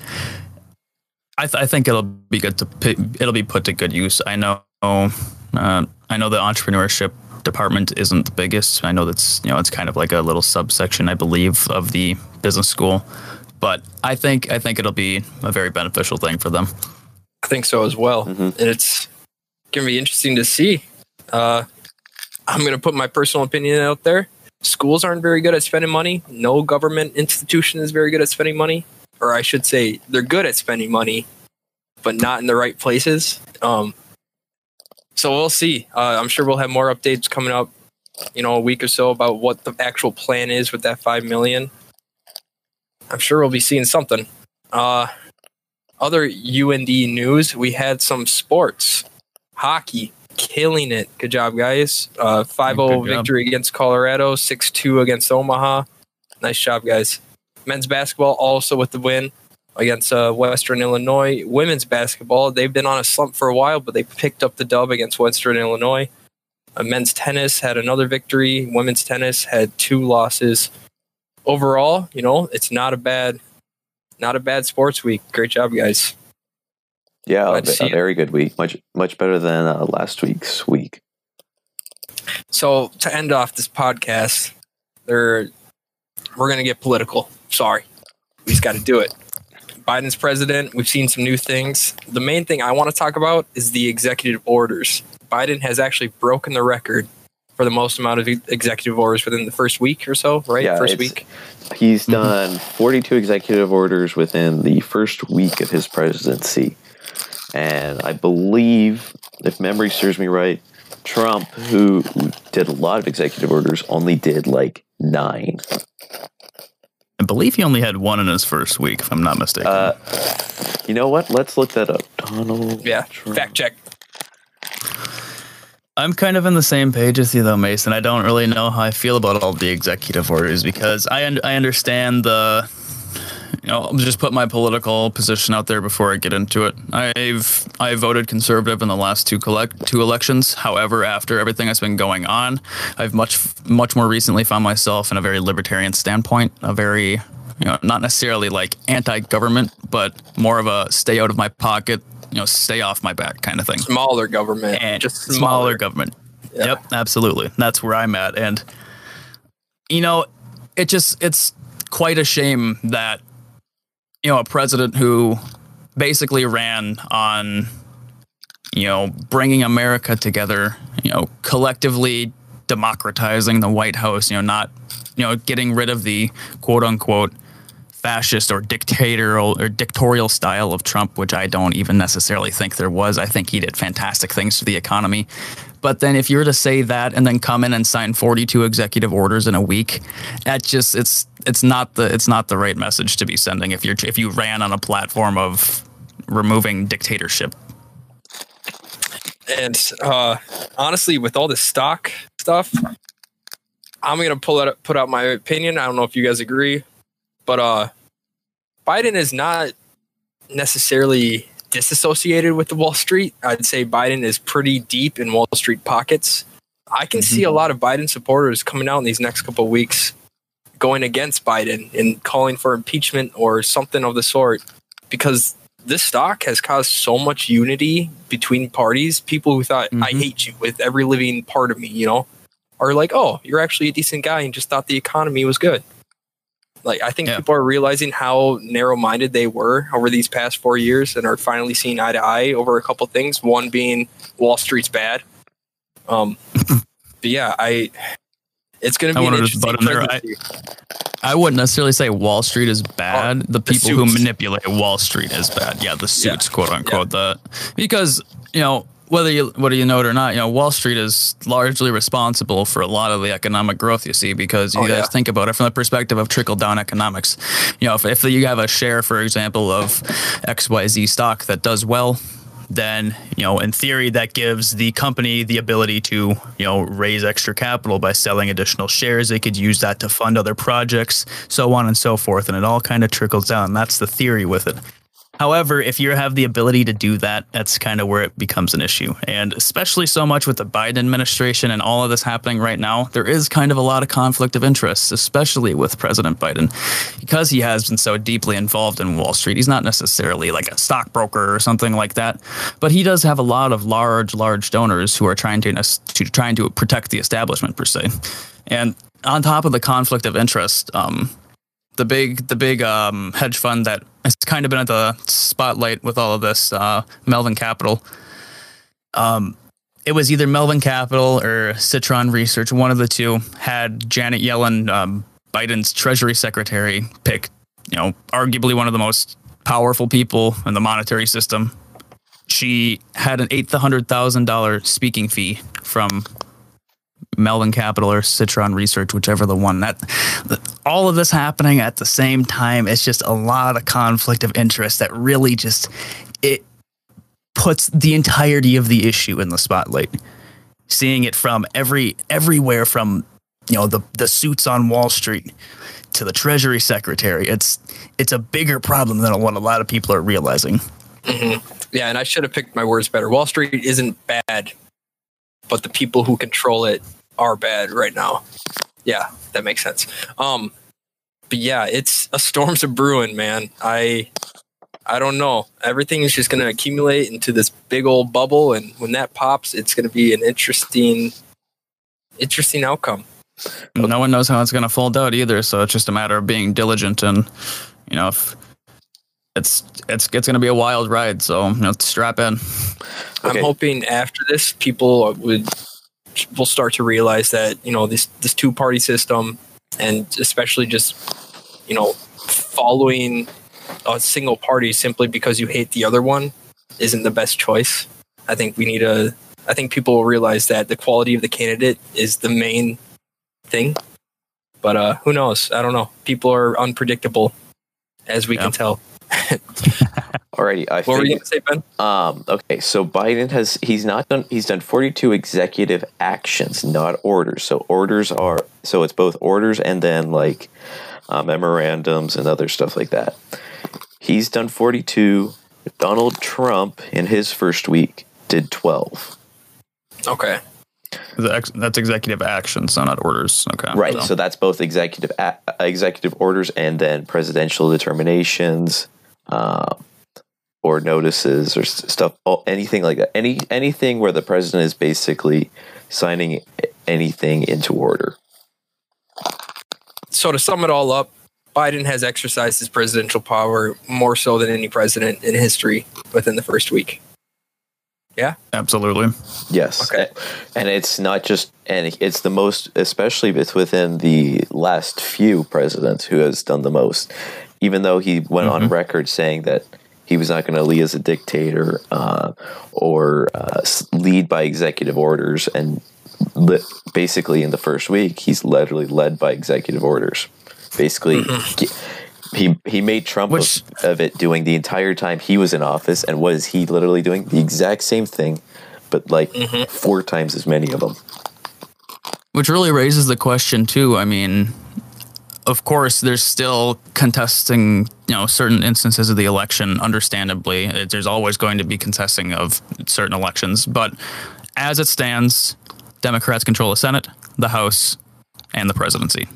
I, th- I, think it'll be good to p- it'll be put to good use. I know uh, I know the entrepreneurship department isn't the biggest. I know that's you know it's kind of like a little subsection, I believe, of the business school. But I think I think it'll be a very beneficial thing for them. I think so as well. Mm-hmm. And it's going to be interesting to see. Uh, I'm going to put my personal opinion out there. Schools aren't very good at spending money. No government institution is very good at spending money. Or I should say, they're good at spending money, but not in the right places. Um, so we'll see. Uh, I'm sure we'll have more updates coming up, you know, a week or so about what the actual plan is with that five million. I'm sure we'll be seeing something. Uh, other UND news, we had some sports. Hockey, killing it. Good job, guys. Uh, 5 0 victory against Colorado, 6 2 against Omaha. Nice job, guys. Men's basketball also with the win against uh, Western Illinois. Women's basketball, they've been on a slump for a while, but they picked up the dub against Western Illinois. Uh, men's tennis had another victory. Women's tennis had two losses. Overall, you know, it's not a bad not a bad sports week. Great job, guys. Yeah, a, a very good week. Much much better than uh, last week's week. So to end off this podcast, there we're gonna get political. Sorry, we just got to do it. Biden's president. We've seen some new things. The main thing I want to talk about is the executive orders. Biden has actually broken the record for the most amount of executive orders within the first week or so, right? Yeah, first week. He's mm-hmm. done mm-hmm. 42 executive orders within the first week of his presidency. And I believe, if memory serves me right, Trump, who did a lot of executive orders, only did like nine. I believe he only had one in his first week, if I'm not mistaken. Uh, you know what? Let's look that up. Donald. Yeah. Trump. Fact check. I'm kind of in the same page as you, though, Mason. I don't really know how I feel about all the executive orders because I un- I understand the. You know, I'll just put my political position out there before I get into it. I've I voted conservative in the last two collect two elections. However, after everything that's been going on, I've much much more recently found myself in a very libertarian standpoint, a very you know not necessarily like anti-government, but more of a stay out of my pocket, you know, stay off my back kind of thing. Smaller government, and just smaller, smaller government. Yeah. Yep, absolutely. That's where I'm at, and you know, it just it's quite a shame that you know a president who basically ran on you know bringing America together, you know, collectively democratizing the White House, you know, not you know getting rid of the quote unquote fascist or dictatorial or dictatorial style of Trump, which I don't even necessarily think there was. I think he did fantastic things for the economy. But then if you were to say that and then come in and sign 42 executive orders in a week, that just it's it's not the it's not the right message to be sending if you're if you ran on a platform of removing dictatorship. And uh, honestly, with all this stock stuff, I'm gonna pull out put out my opinion. I don't know if you guys agree. But uh, Biden is not necessarily disassociated with the Wall Street. I'd say Biden is pretty deep in Wall Street pockets. I can mm-hmm. see a lot of Biden supporters coming out in these next couple weeks going against Biden and calling for impeachment or something of the sort because this stock has caused so much unity between parties. People who thought, mm-hmm. I hate you with every living part of me, you know, are like, oh, you're actually a decent guy and just thought the economy was good. Like I think yeah. people are realizing how narrow-minded they were over these past four years, and are finally seeing eye to eye over a couple things. One being Wall Street's bad. Um, but yeah, I it's going to be I an interesting. There, I, I wouldn't necessarily say Wall Street is bad. Oh, the people the who manipulate Wall Street is bad. Yeah, the suits, yeah. quote unquote. Yeah. The because you know whether you whether you know it or not, you know Wall Street is largely responsible for a lot of the economic growth you see because you oh, guys yeah. think about it from the perspective of trickle down economics. You know, if, if you have a share, for example, of XYZ stock that does well, then you know in theory that gives the company the ability to you know raise extra capital by selling additional shares they could use that to fund other projects so on and so forth and it all kind of trickles down that's the theory with it However, if you have the ability to do that, that's kind of where it becomes an issue. And especially so much with the Biden administration and all of this happening right now, there is kind of a lot of conflict of interest, especially with President Biden, because he has been so deeply involved in Wall Street. He's not necessarily like a stockbroker or something like that, but he does have a lot of large, large donors who are trying to, to trying to protect the establishment per se. And on top of the conflict of interest, um, the big the big um, hedge fund that has kind of been at the spotlight with all of this, uh, Melvin Capital. Um, it was either Melvin Capital or Citron Research, one of the two, had Janet Yellen, um, Biden's Treasury Secretary, pick, you know, arguably one of the most powerful people in the monetary system. She had an eight hundred thousand dollar speaking fee from Melvin Capital or Citron Research, whichever the one. That all of this happening at the same time, it's just a lot of conflict of interest that really just it puts the entirety of the issue in the spotlight. Seeing it from every everywhere from you know the the suits on Wall Street to the Treasury Secretary, it's it's a bigger problem than what a lot of people are realizing. Mm-hmm. Yeah, and I should have picked my words better. Wall Street isn't bad, but the people who control it are bad right now. Yeah, that makes sense. Um, but yeah, it's a storm's a brewing, man. I I don't know. Everything is just going to accumulate into this big old bubble, and when that pops, it's going to be an interesting, interesting outcome. No one knows how it's going to fold out either, so it's just a matter of being diligent and, you know, if it's it's it's going to be a wild ride. So you know, strap in. Okay. I'm hoping after this, people would will start to realize that you know this this two party system, and especially just you know following a single party simply because you hate the other one isn't the best choice. I think we need a. I think people will realize that the quality of the candidate is the main thing. But uh, who knows? I don't know. People are unpredictable, as we can tell. Alrighty, I What were you going to say, Ben? Um, okay, so Biden has he's not done he's done 42 executive actions, not orders. So orders are so it's both orders and then like uh, memorandums and other stuff like that. He's done 42. Donald Trump in his first week did 12. Okay. The ex- That's executive actions, so not orders. Okay. Right. So- So that's both executive a- executive orders and then presidential determinations, uh, or notices or s- stuff. all- Anything like that. Any anything where the president is basically signing anything into order. So to sum it all up, Biden has exercised his presidential power more so than any president in history within the first week. Yeah. Absolutely. Yes. Okay. And it's not just, and it's the most, especially with within the last few presidents who has done the most. Even though he went on record saying that he was not going to lead as a dictator uh, or uh, lead by executive orders, and li- basically in the first week, he's literally led by executive orders. Basically, ge- he he made Trump Which- of, of it doing the entire time he was in office, and what is he literally doing? The exact same thing, but like four times as many of them. Which really raises the question too. I mean, of course, there's still contesting, you know, certain instances of the election. Understandably, It- there's always going to be contesting of certain elections. But as it stands, Democrats control the Senate, the House, and the presidency.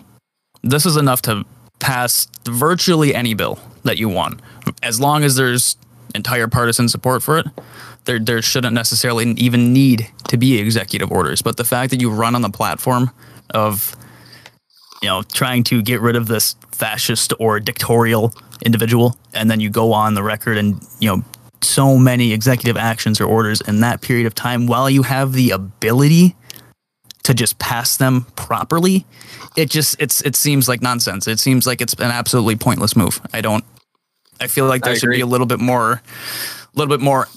This is enough to pass virtually any bill that you want, as long as there's entire partisan support for it. There, there shouldn't necessarily even need to be executive orders. But the fact that you run on the platform of, you know, trying to get rid of this fascist or dictatorial individual, and then you go on the record and, you know, so many executive actions or orders in that period of time while you have the ability to just pass them properly, it just it's it seems like nonsense. It seems like it's an absolutely pointless move. I don't. I feel like there I should be a little bit more, a little bit more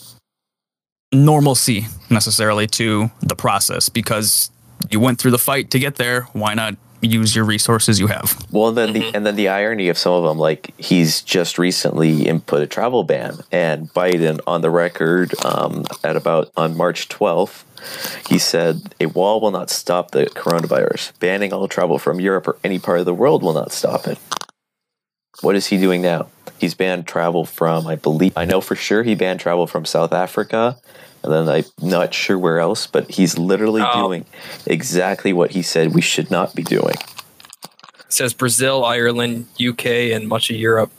normalcy necessarily to the process because you went through the fight to get there. Why not use your resources you have? Well, and then the and then the irony of some of them, like he's just recently input a travel ban, and Biden on the record um, at about on March twelfth, he said a wall will not stop the coronavirus. Banning all travel from Europe or any part of the world will not stop it. What is he doing now? He's banned travel from, I believe, I know for sure he banned travel from South Africa, and then I'm not sure where else, but he's literally Oh. doing exactly what he said we should not be doing. It says Brazil, Ireland, UK, and much of Europe.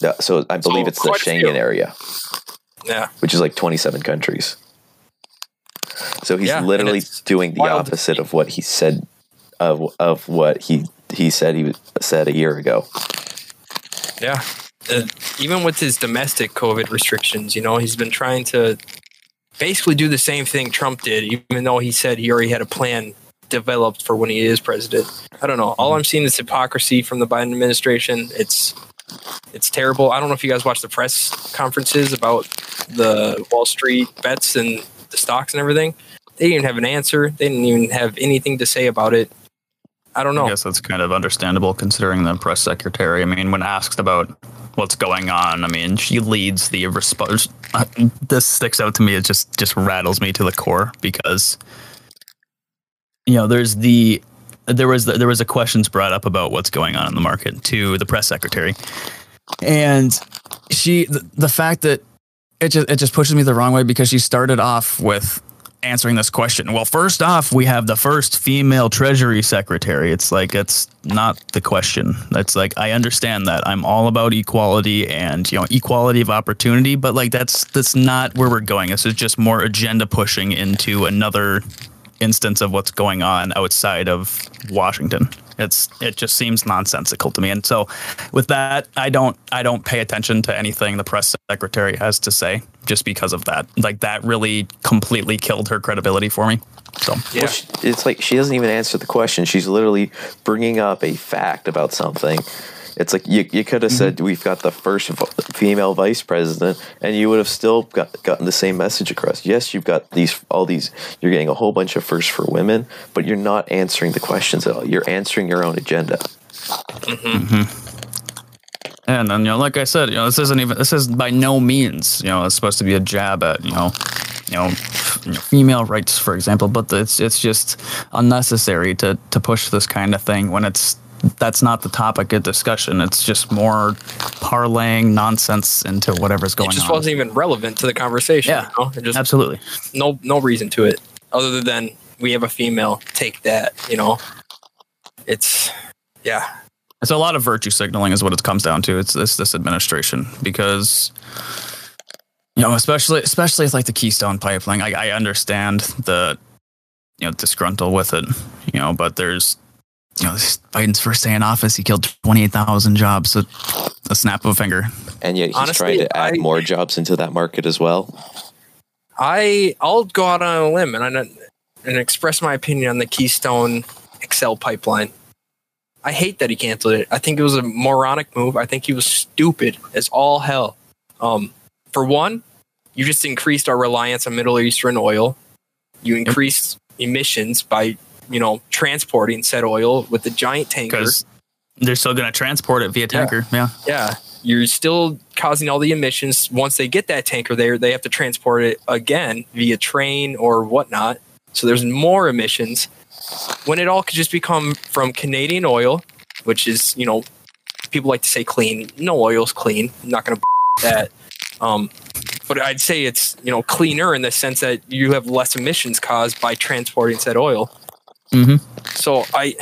Yeah, so I believe it's the quite a few. Schengen area, Yeah. which is like 27 countries. So he's Yeah, literally doing the opposite of what he said of of what he he said he said a year ago. Yeah. Uh, even with his domestic COVID restrictions, you know, he's been trying to basically do the same thing Trump did, even though he said he already had a plan developed for when he is president. I don't know. All I'm seeing is hypocrisy from the Biden administration. It's it's terrible. I don't know if you guys watch the press conferences about the Wall Street bets and the stocks and everything. They didn't even have an answer. They didn't even have anything to say about it. I don't know. I guess that's kind of understandable considering the press secretary. I mean, when asked about what's going on, I mean, she leads the response. Uh, this sticks out to me. It just just rattles me to the core because you know, there's the there was there was a questions brought up about what's going on in the market to the press secretary, and she the, the fact that it just it just pushes me the wrong way because she started off with answering this question. Well, first off, we have the first female Treasury Secretary. It's like it's not the question. It's like I understand that I'm all about equality and you know equality of opportunity, but like that's that's not where we're going. This is just more agenda pushing into another instance of what's going on outside of Washington. It's it just seems nonsensical to me. And so with that, I don't I don't pay attention to anything the press secretary has to say just because of that. Like that really completely killed her credibility for me. So Yeah. Well, she, it's like she doesn't even answer the question. She's literally bringing up a fact about something. It's like you, you could have Mm-hmm. said we've got the first v- female vice president, and you would have still got, gotten the same message across. Yes, you've got these all these. You're getting a whole bunch of firsts for women, but you're not answering the questions at all. You're answering your own agenda. And then, you know, like I said, you know, this isn't even this is by no means, you know, it's supposed to be a jab at, you know, you know, female rights, for example. But it's it's just unnecessary to to push this kind of thing when it's that's not the topic of discussion. It's just more parlaying nonsense into whatever's going on. It just on. wasn't even relevant to the conversation. Yeah, you know? just, absolutely. No, no reason to it other than we have a female. Take that. You know, it's yeah. It's a lot of virtue signaling, is what it comes down to. It's this this administration because you know, especially especially with like the Keystone Pipeline. I, I understand the you know disgruntled with it, you know, but there's you know Biden's first day in office, he killed twenty eight thousand jobs with a snap of a finger, and yet he's Honestly, trying to add I, more jobs into that market as well. I I'll go out on a limb and I and express my opinion on the Keystone XL pipeline. I hate that he canceled it. I think it was a moronic move. I think he was stupid as all hell. Um, for one, you just increased our reliance on Middle Eastern oil. You increased yep. emissions by, you know, transporting said oil with the giant tanker. Because they're still going to transport it via tanker. Yeah. yeah. Yeah. You're still causing all the emissions. Once they get that tanker there, they have to transport it again via train or whatnot. So there's more emissions. When it all could just become from Canadian oil, which is, you know, people like to say clean. No oil's clean. I'm not going to that. Um, but I'd say it's you know cleaner in the sense that you have less emissions caused by transporting said oil. Mm-hmm. So I,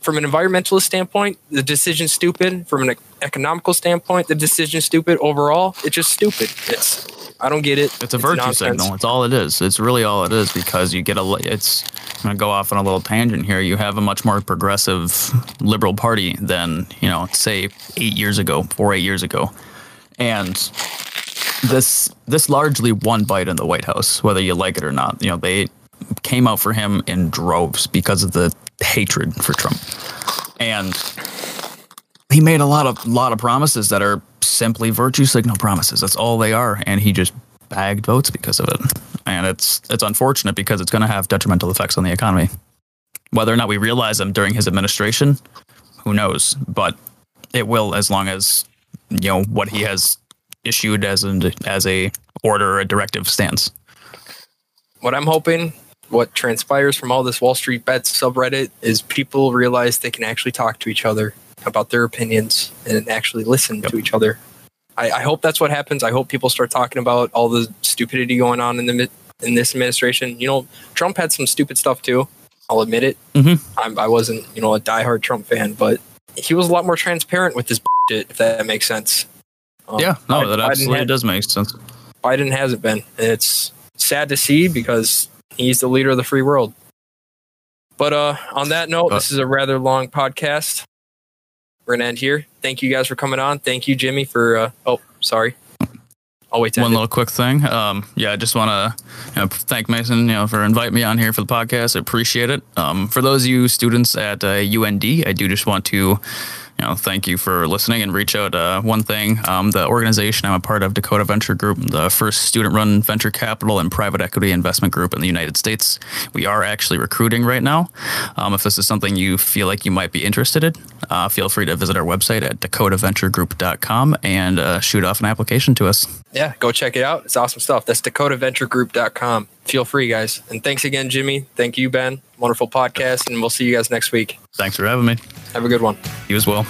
from an environmentalist standpoint, the decision's stupid. From an economical standpoint, the decision's stupid. Overall, it's just stupid. It's I don't get it. It's a virtue it's signal. It's all it is. It's really all it is because you get a. It's. I'm gonna go off on a little tangent here. You have a much more progressive liberal party than you know, say eight years ago, four eight years ago, and this this largely won Biden in the White House, whether you like it or not. You know, they came out for him in droves because of the hatred for Trump, and he made a lot of lot of promises that are simply virtue signal promises. That's all they are, and he just bagged votes because of it. And it's it's unfortunate because it's going to have detrimental effects on the economy. Whether or not we realize them during his administration, who knows? But it will, as long as you know what he has issued as an as a order or a directive stands. What I'm hoping, what transpires from all this Wall Street bets subreddit is people realize they can actually talk to each other about their opinions and actually listen yep. to each other. I, I, hope that's what happens. I hope people start talking about all the stupidity going on in the in this administration. You know, Trump had some stupid stuff too. I'll admit it. Mm-hmm. I'm, I was not you know, a diehard Trump fan, but he was a lot more transparent with this shit, if that makes sense. Um, yeah, no, Biden, that absolutely had, does make sense. Biden hasn't been. And it's sad to see because he's the leader of the free world. But uh, on that note, uh, this is a rather long podcast. We're gonna end here. Thank you guys for coming on. Thank you, Jimmy, for. Uh, oh, sorry. I'll wait. One little quick thing. Um, yeah, I just want to you know, thank Mason, you know, for inviting me on here for the podcast. I appreciate it. Um, for those of you students at uh, UND, I do just want to you know, thank you for listening and reach out. Uh, one thing, um, the organization I'm a part of, Dakota Venture Group, the first student-run venture capital and private equity investment group in the United States. We are actually recruiting right now. Um, if this is something you feel like you might be interested in, uh, feel free to visit our website at dakotaventuregroup.com and uh, shoot off an application to us. Yeah, go check it out. It's awesome stuff. That's dakotaventuregroup.com. Feel free, guys. And thanks again, Jimmy. Thank you, Ben. Wonderful podcast, and we'll see you guys next week. Thanks for having me. Have a good one. You as well.